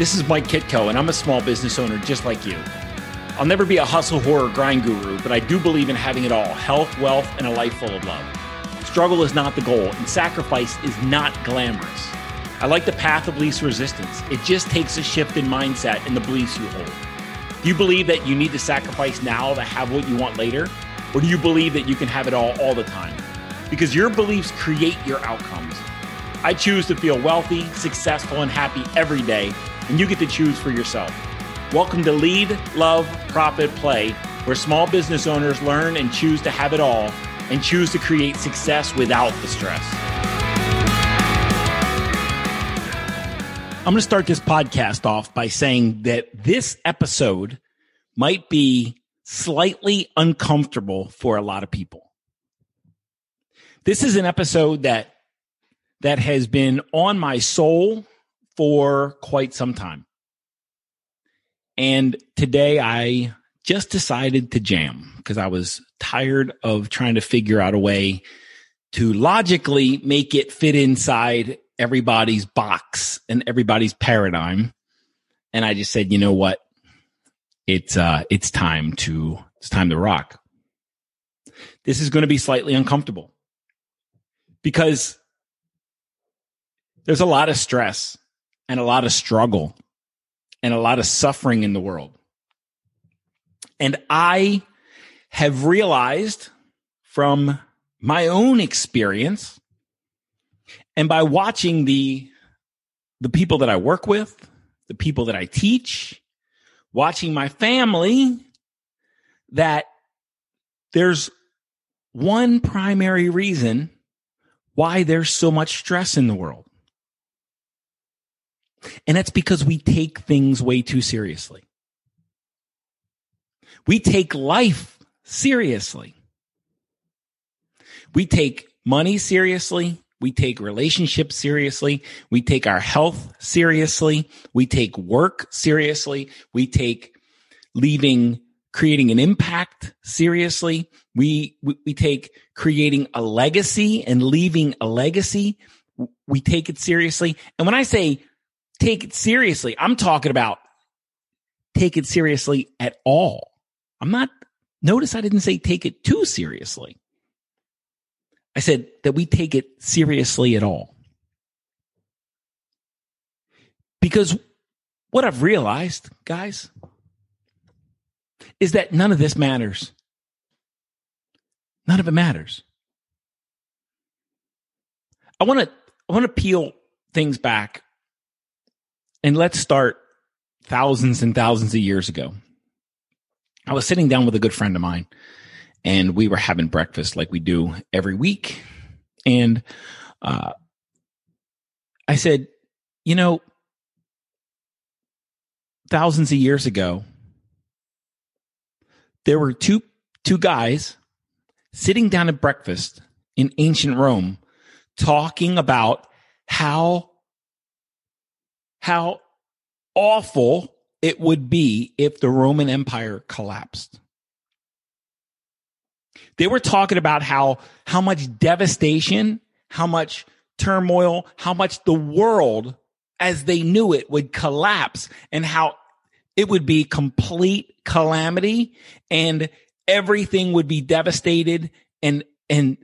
This is Mike Kitko, and I'm a small business owner just like you. I'll never be a hustle horror grind guru, but I do believe in having it all health, wealth, and a life full of love. Struggle is not the goal, and sacrifice is not glamorous. I like the path of least resistance. It just takes a shift in mindset and the beliefs you hold. Do you believe that you need to sacrifice now to have what you want later? Or do you believe that you can have it all all the time? Because your beliefs create your outcomes. I choose to feel wealthy, successful, and happy every day, and you get to choose for yourself. Welcome to Lead, Love, Profit, Play, where small business owners learn and choose to have it all and choose to create success without the stress. I'm going to start this podcast off by saying that this episode might be slightly uncomfortable for a lot of people. This is an episode that that has been on my soul for quite some time. And today I just decided to jam because I was tired of trying to figure out a way to logically make it fit inside everybody's box and everybody's paradigm. And I just said, you know what? It's uh it's time to it's time to rock. This is going to be slightly uncomfortable because there's a lot of stress and a lot of struggle and a lot of suffering in the world. And I have realized from my own experience and by watching the the people that I work with, the people that I teach, watching my family that there's one primary reason why there's so much stress in the world. And that's because we take things way too seriously. We take life seriously. We take money seriously. We take relationships seriously. We take our health seriously. We take work seriously. We take leaving, creating an impact seriously. We, we, we take creating a legacy and leaving a legacy. We take it seriously. And when I say take it seriously, I'm talking about take it seriously at all. I'm not, notice I didn't say take it too seriously. I said that we take it seriously at all. Because what I've realized, guys, is that none of this matters. None of it matters. I want to I want to peel things back and let's start thousands and thousands of years ago. I was sitting down with a good friend of mine and we were having breakfast like we do every week. And uh, I said, you know, thousands of years ago, there were two two guys sitting down at breakfast in ancient Rome talking about how how awful it would be if the Roman Empire collapsed. They were talking about how, how much devastation, how much turmoil, how much the world as they knew it would collapse and how it would be complete calamity and everything would be devastated and, and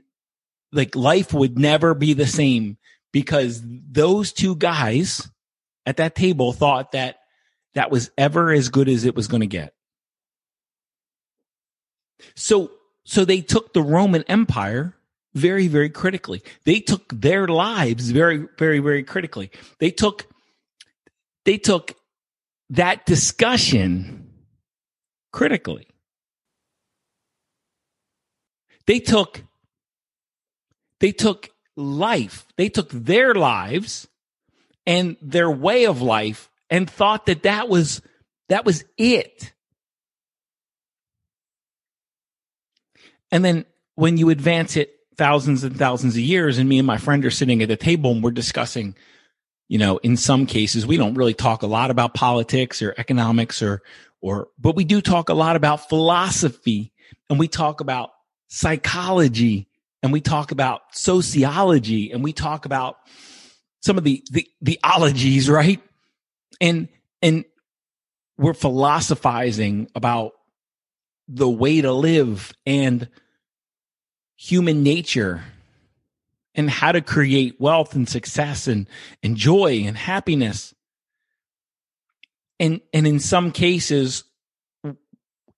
like life would never be the same because those two guys at that table thought that that was ever as good as it was going to get. So, so they took the Roman Empire very, very critically. They took their lives very, very, very critically. They took, they took that discussion critically. They took, they took life, they took their lives and their way of life and thought that that was that was it. And then when you advance it thousands and thousands of years and me and my friend are sitting at the table and we're discussing you know in some cases we don't really talk a lot about politics or economics or or but we do talk a lot about philosophy and we talk about psychology and we talk about sociology and we talk about some of the the, the ologies right and and we're philosophizing about the way to live and human nature and how to create wealth and success and, and joy and happiness. And, and in some cases,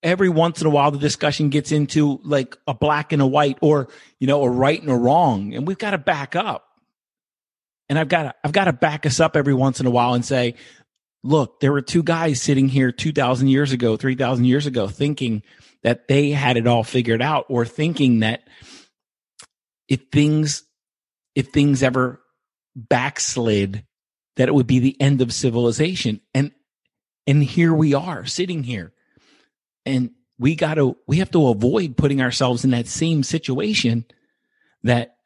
every once in a while, the discussion gets into like a black and a white or, you know, a right and a wrong. And we've got to back up. And I've got to, I've got to back us up every once in a while and say, look, there were two guys sitting here 2000 years ago, 3000 years ago, thinking that they had it all figured out or thinking that if things if things ever backslid that it would be the end of civilization. And and here we are sitting here. And we got to we have to avoid putting ourselves in that same situation that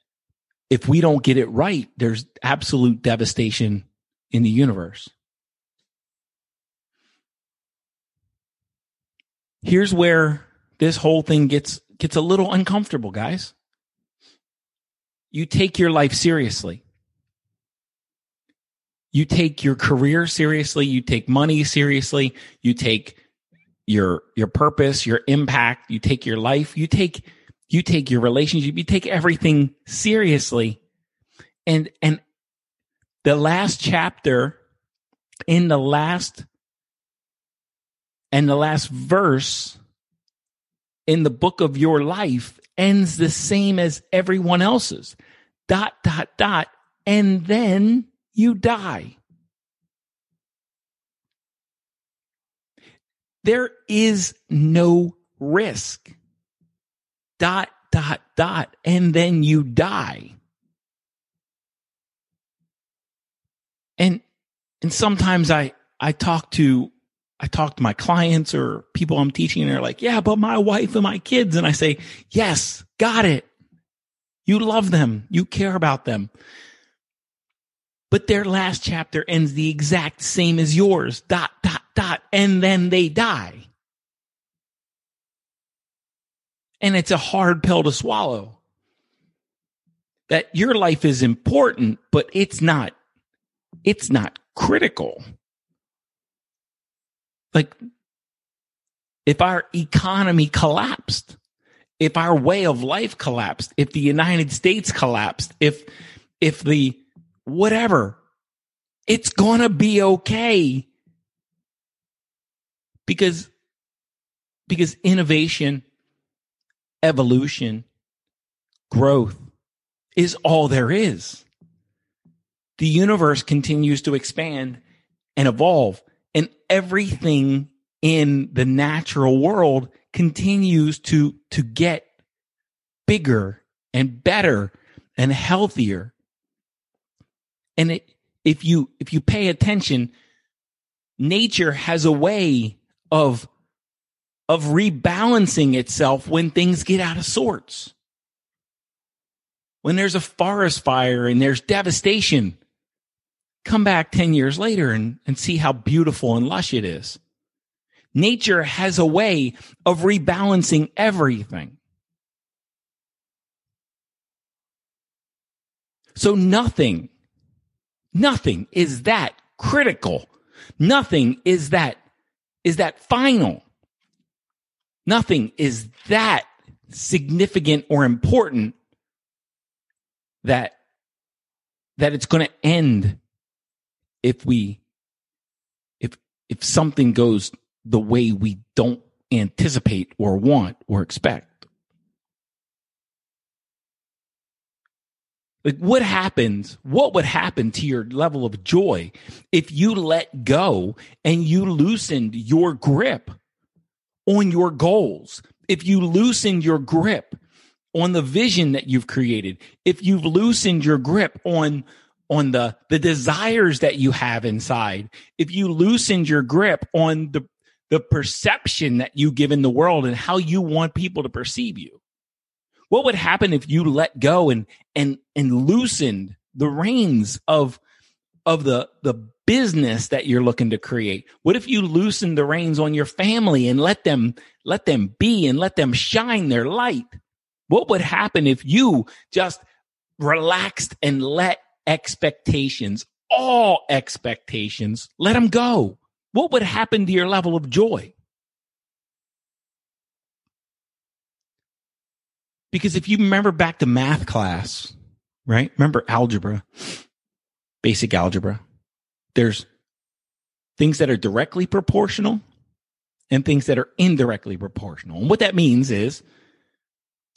if we don't get it right there's absolute devastation in the universe. Here's where this whole thing gets gets a little uncomfortable guys. You take your life seriously. You take your career seriously, you take money seriously, you take your your purpose, your impact, you take your life, you take you take your relationship, you take everything seriously. And and the last chapter in the last and the last verse in the book of your life ends the same as everyone else's. Dot, dot, dot. And then you die. There is no risk. Dot, dot, dot. And then you die. And, and sometimes I, I talk to I talk to my clients or people I'm teaching and they're like, yeah, but my wife and my kids. And I say, yes, got it. You love them. You care about them. But their last chapter ends the exact same as yours. Dot, dot, dot. And then they die. And it's a hard pill to swallow. That your life is important, but it's not, it's not critical. Like, if our economy collapsed, if our way of life collapsed, if the United States collapsed, if, if the whatever, it's gonna be okay. Because, because innovation, evolution, growth is all there is. The universe continues to expand and evolve and everything in the natural world continues to to get bigger and better and healthier and it, if you if you pay attention nature has a way of of rebalancing itself when things get out of sorts when there's a forest fire and there's devastation come back 10 years later and, and see how beautiful and lush it is. Nature has a way of rebalancing everything. So nothing, nothing is that critical. Nothing is that, is that final. Nothing is that significant or important that, that it's going to end if we if if something goes the way we don't anticipate or want or expect. Like what happens what would happen to your level of joy if you let go and you loosened your grip on your goals. If you loosened your grip on the vision that you've created if you've loosened your grip on on the the desires that you have inside if you loosened your grip on the the perception that you give in the world and how you want people to perceive you what would happen if you let go and and and loosened the reins of of the the business that you're looking to create what if you loosen the reins on your family and let them let them be and let them shine their light what would happen if you just relaxed and let expectations, all expectations, let them go. what would happen to your level of joy? Because if you remember back to math class, right? Remember algebra, basic algebra. There's things that are directly proportional and things that are indirectly proportional. And what that means is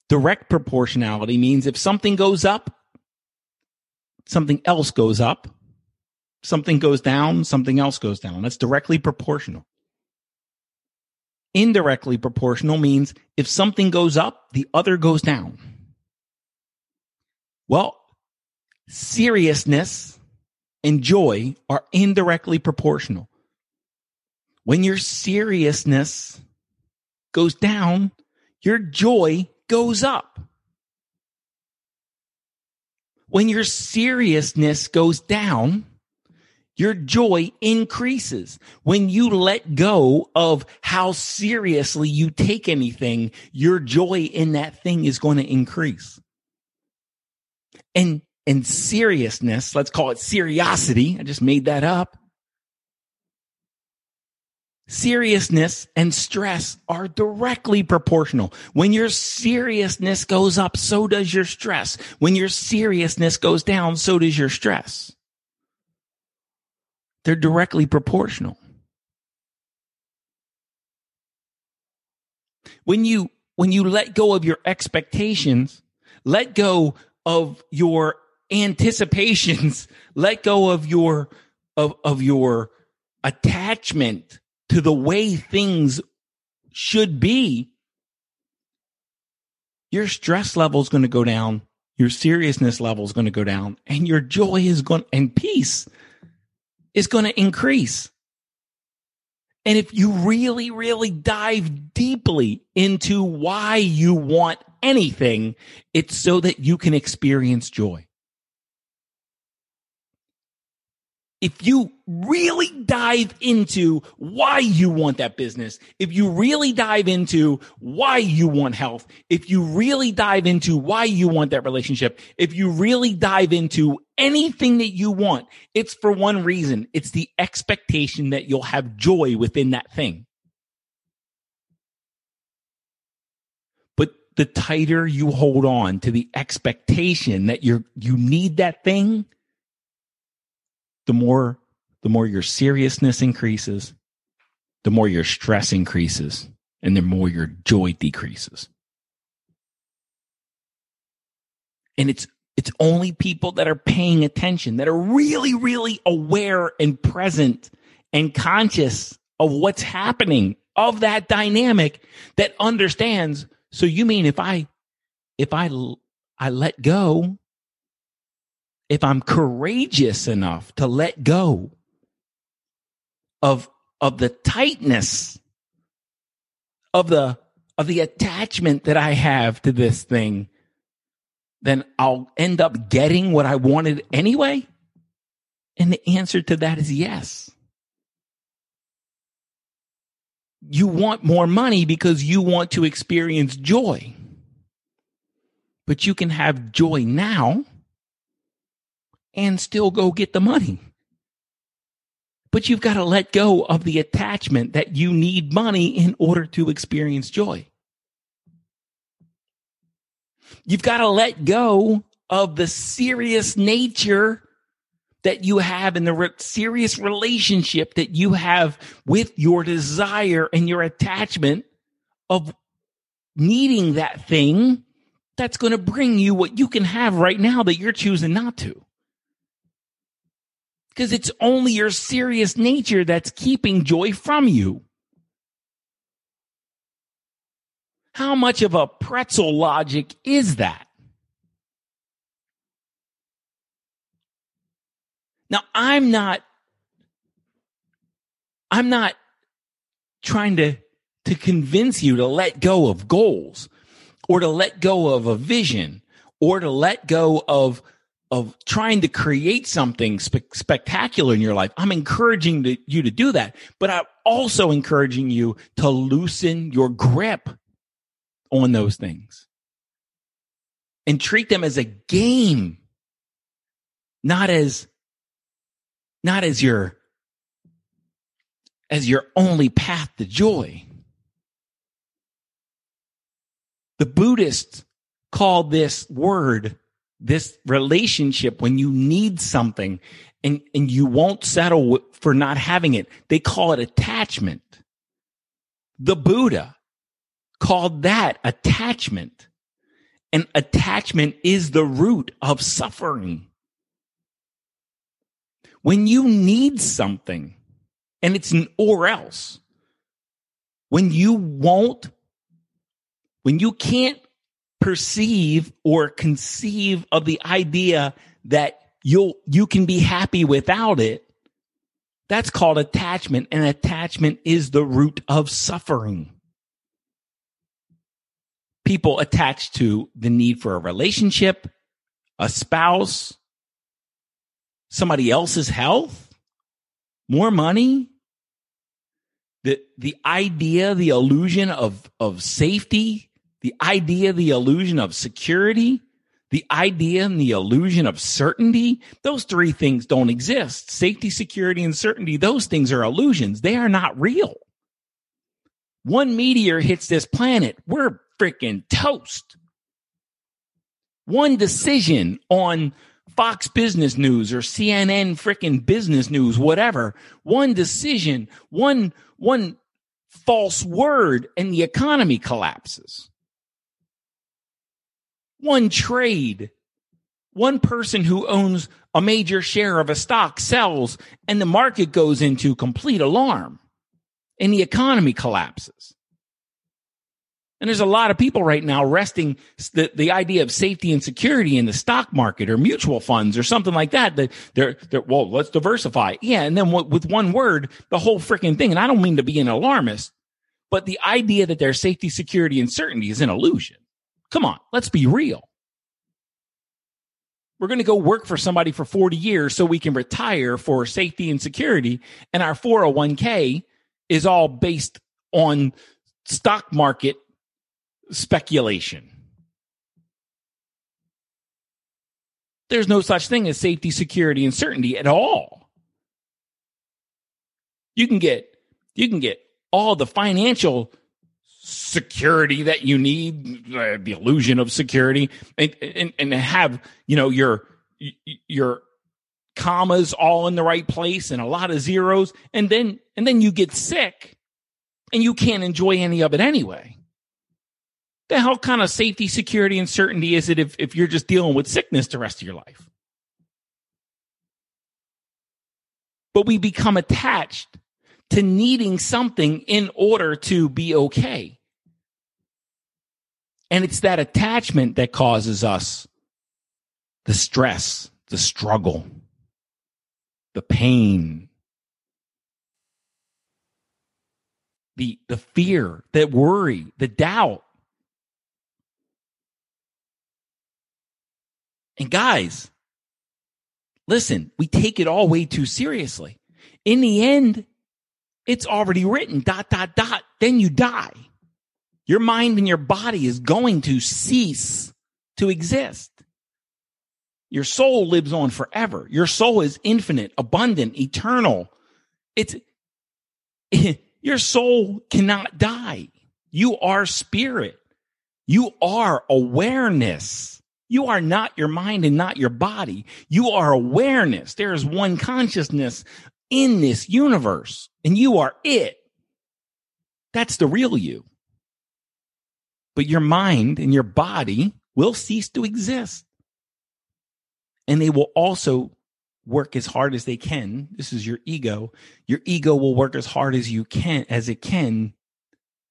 direct proportionality means if something goes up, something else goes up. Something goes down, something else goes down. That's directly proportional. Indirectly proportional means if something goes up, the other goes down. Well, seriousness and joy are indirectly proportional. When your seriousness goes down, your joy goes up. When your seriousness goes down, your joy increases. When you let go of how seriously you take anything, your joy in that thing is going to increase. And, and seriousness, let's call it seriosity. I just made that up. Seriousness and stress are directly proportional. When your seriousness goes up, so does your stress. When your seriousness goes down, so does your stress. They're directly proportional. When you, when you let go of your expectations, let go of your anticipations, let go of your, of, of your attachment to the way things should be, your stress level is going to go down. Your seriousness level is going to go down and your joy is going and peace is going to increase. And if you really, really dive deeply into why you want anything, it's so that you can experience joy. If you really dive into why you want that business, if you really dive into why you want health, if you really dive into why you want that relationship, if you really dive into anything that you want, it's for one reason. It's the expectation that you'll have joy within that thing. But the tighter you hold on to the expectation that you're, you need that thing, the more the more your seriousness increases, the more your stress increases, and the more your joy decreases. And it's it's only people that are paying attention, that are really, really aware and present and conscious of what's happening of that dynamic that understands. So you mean if I, if I, I let go if I'm courageous enough to let go of, of the tightness of the, of the attachment that I have to this thing, then I'll end up getting what I wanted anyway? And the answer to that is yes. You want more money because you want to experience joy. But you can have joy now and still go get the money. But you've got to let go of the attachment that you need money in order to experience joy. You've got to let go of the serious nature that you have in the re- serious relationship that you have with your desire and your attachment of needing that thing that's going to bring you what you can have right now that you're choosing not to because it's only your serious nature that's keeping joy from you. How much of a pretzel logic is that? Now, I'm not, I'm not trying to, to convince you to let go of goals or to let go of a vision or to let go of of trying to create something spe- spectacular in your life. I'm encouraging you to do that, but I'm also encouraging you to loosen your grip on those things and treat them as a game, not as, not as your, as your only path to joy. The Buddhists call this word, this relationship, when you need something and, and you won't settle for not having it, they call it attachment. The Buddha called that attachment. And attachment is the root of suffering. When you need something and it's an or else, when you won't when you can't perceive or conceive of the idea that you'll you can be happy without it that's called attachment and attachment is the root of suffering. People attach to the need for a relationship a spouse somebody else's health more money. The the idea the illusion of of safety the idea, the illusion of security, the idea and the illusion of certainty, those three things don't exist. Safety, security, and certainty, those things are illusions. They are not real. One meteor hits this planet, we're freaking toast. One decision on Fox Business News or CNN freaking business news, whatever, one decision, one, one false word and the economy collapses one trade, one person who owns a major share of a stock sells and the market goes into complete alarm and the economy collapses. And there's a lot of people right now resting the, the idea of safety and security in the stock market or mutual funds or something like that. That they're, they're, well, let's diversify. Yeah. And then with one word, the whole freaking thing. And I don't mean to be an alarmist, but the idea that there's safety, security, and certainty is an illusion. Come on, let's be real. We're going to go work for somebody for 40 years so we can retire for safety and security. And our 401k is all based on stock market speculation. There's no such thing as safety, security, and certainty at all. You can get, you can get all the financial security that you need, uh, the illusion of security, and, and, and have, you know, your, your commas all in the right place and a lot of zeros. And then, and then you get sick and you can't enjoy any of it anyway. The hell kind of safety, security, and certainty is it if, if you're just dealing with sickness the rest of your life? But we become attached to needing something in order to be okay. And it's that attachment that causes us the stress, the struggle, the pain, the, the fear, the worry, the doubt. And guys, listen, we take it all way too seriously. In the end, it's already written dot, dot, dot. Then you die. Your mind and your body is going to cease to exist. Your soul lives on forever. Your soul is infinite, abundant, eternal. It's, your soul cannot die. You are spirit. You are awareness. You are not your mind and not your body. You are awareness. There is one consciousness in this universe and you are it. That's the real you but your mind and your body will cease to exist. And they will also work as hard as they can. This is your ego. Your ego will work as hard as you can, as it can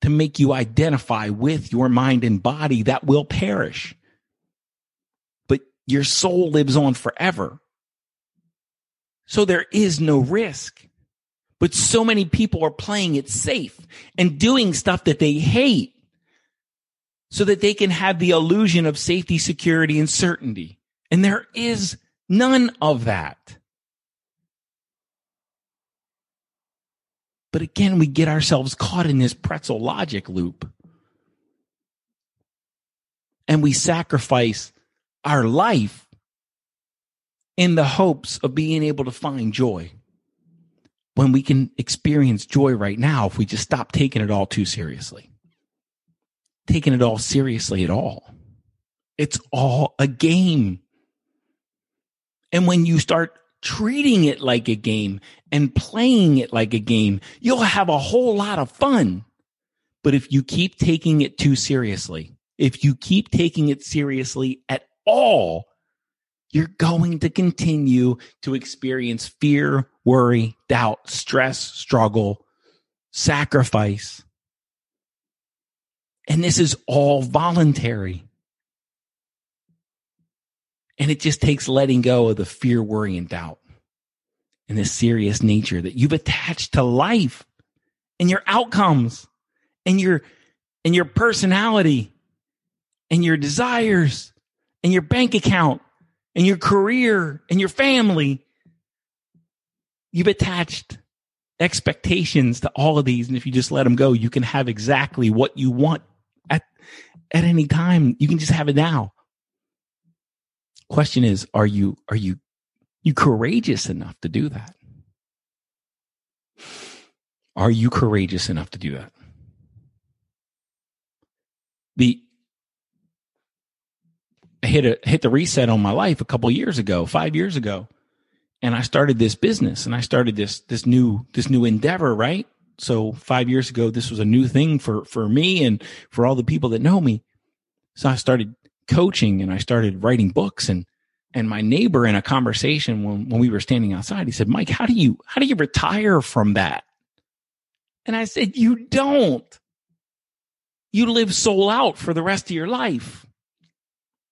to make you identify with your mind and body that will perish. But your soul lives on forever. So there is no risk. But so many people are playing it safe and doing stuff that they hate so that they can have the illusion of safety, security, and certainty. And there is none of that. But again, we get ourselves caught in this pretzel logic loop. And we sacrifice our life in the hopes of being able to find joy. when we can experience joy right now if we just stop taking it all too seriously. Taking it all seriously at all. It's all a game. And when you start treating it like a game and playing it like a game, you'll have a whole lot of fun. But if you keep taking it too seriously, if you keep taking it seriously at all, you're going to continue to experience fear, worry, doubt, stress, struggle, sacrifice. And this is all voluntary. And it just takes letting go of the fear, worry, and doubt and the serious nature that you've attached to life and your outcomes and your and your personality and your desires and your bank account and your career and your family. You've attached expectations to all of these. And if you just let them go, you can have exactly what you want at any time. You can just have it now. Question is, are you, are you, you courageous enough to do that? Are you courageous enough to do that? The I hit a hit the reset on my life a couple years ago, five years ago, and I started this business and I started this this new this new endeavor, right? So five years ago, this was a new thing for for me and for all the people that know me. So I started coaching and I started writing books and and my neighbor in a conversation when, when we were standing outside, he said, Mike, how do you how do you retire from that? And I said, You don't. You live soul out for the rest of your life.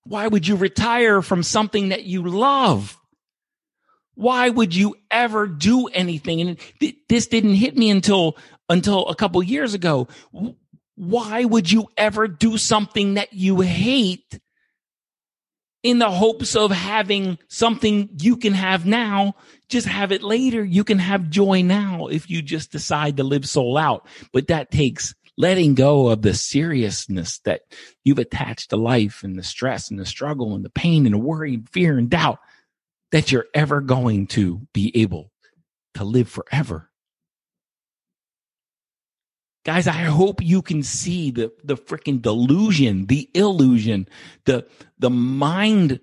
Why would you retire from something that you love? Why would you ever do anything? And th- this didn't hit me until, until a couple years ago. Why would you ever do something that you hate in the hopes of having something you can have now? Just have it later. You can have joy now if you just decide to live soul out. But that takes letting go of the seriousness that you've attached to life and the stress and the struggle and the pain and the worry and fear and doubt that you're ever going to be able to live forever. Guys, I hope you can see the, the freaking delusion, the illusion, the, the mind,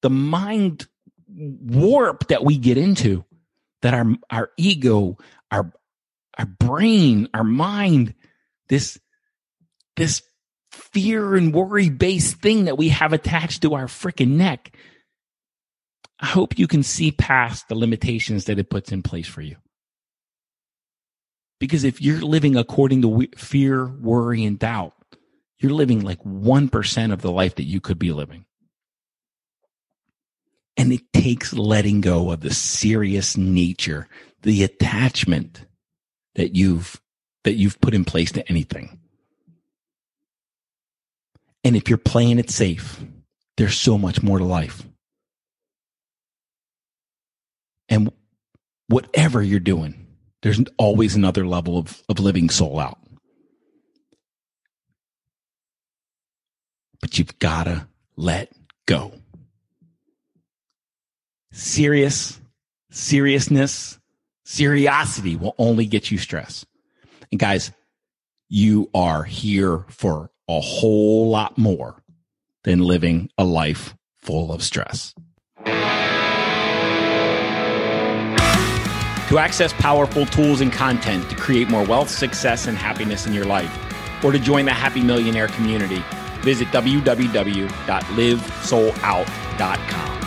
the mind warp that we get into that our, our ego, our, our brain, our mind this, this fear and worry based thing that we have attached to our freaking neck. I hope you can see past the limitations that it puts in place for you. Because if you're living according to fear, worry, and doubt, you're living like 1% of the life that you could be living. And it takes letting go of the serious nature, the attachment that you've that you've put in place to anything. And if you're playing it safe, there's so much more to life. And whatever you're doing, there's always another level of, of living soul out. But you've got to let go. Serious, seriousness, seriosity will only get you stress. And guys, you are here for a whole lot more than living a life full of stress. To access powerful tools and content to create more wealth, success, and happiness in your life, or to join the Happy Millionaire community, visit www.livesoulout.com.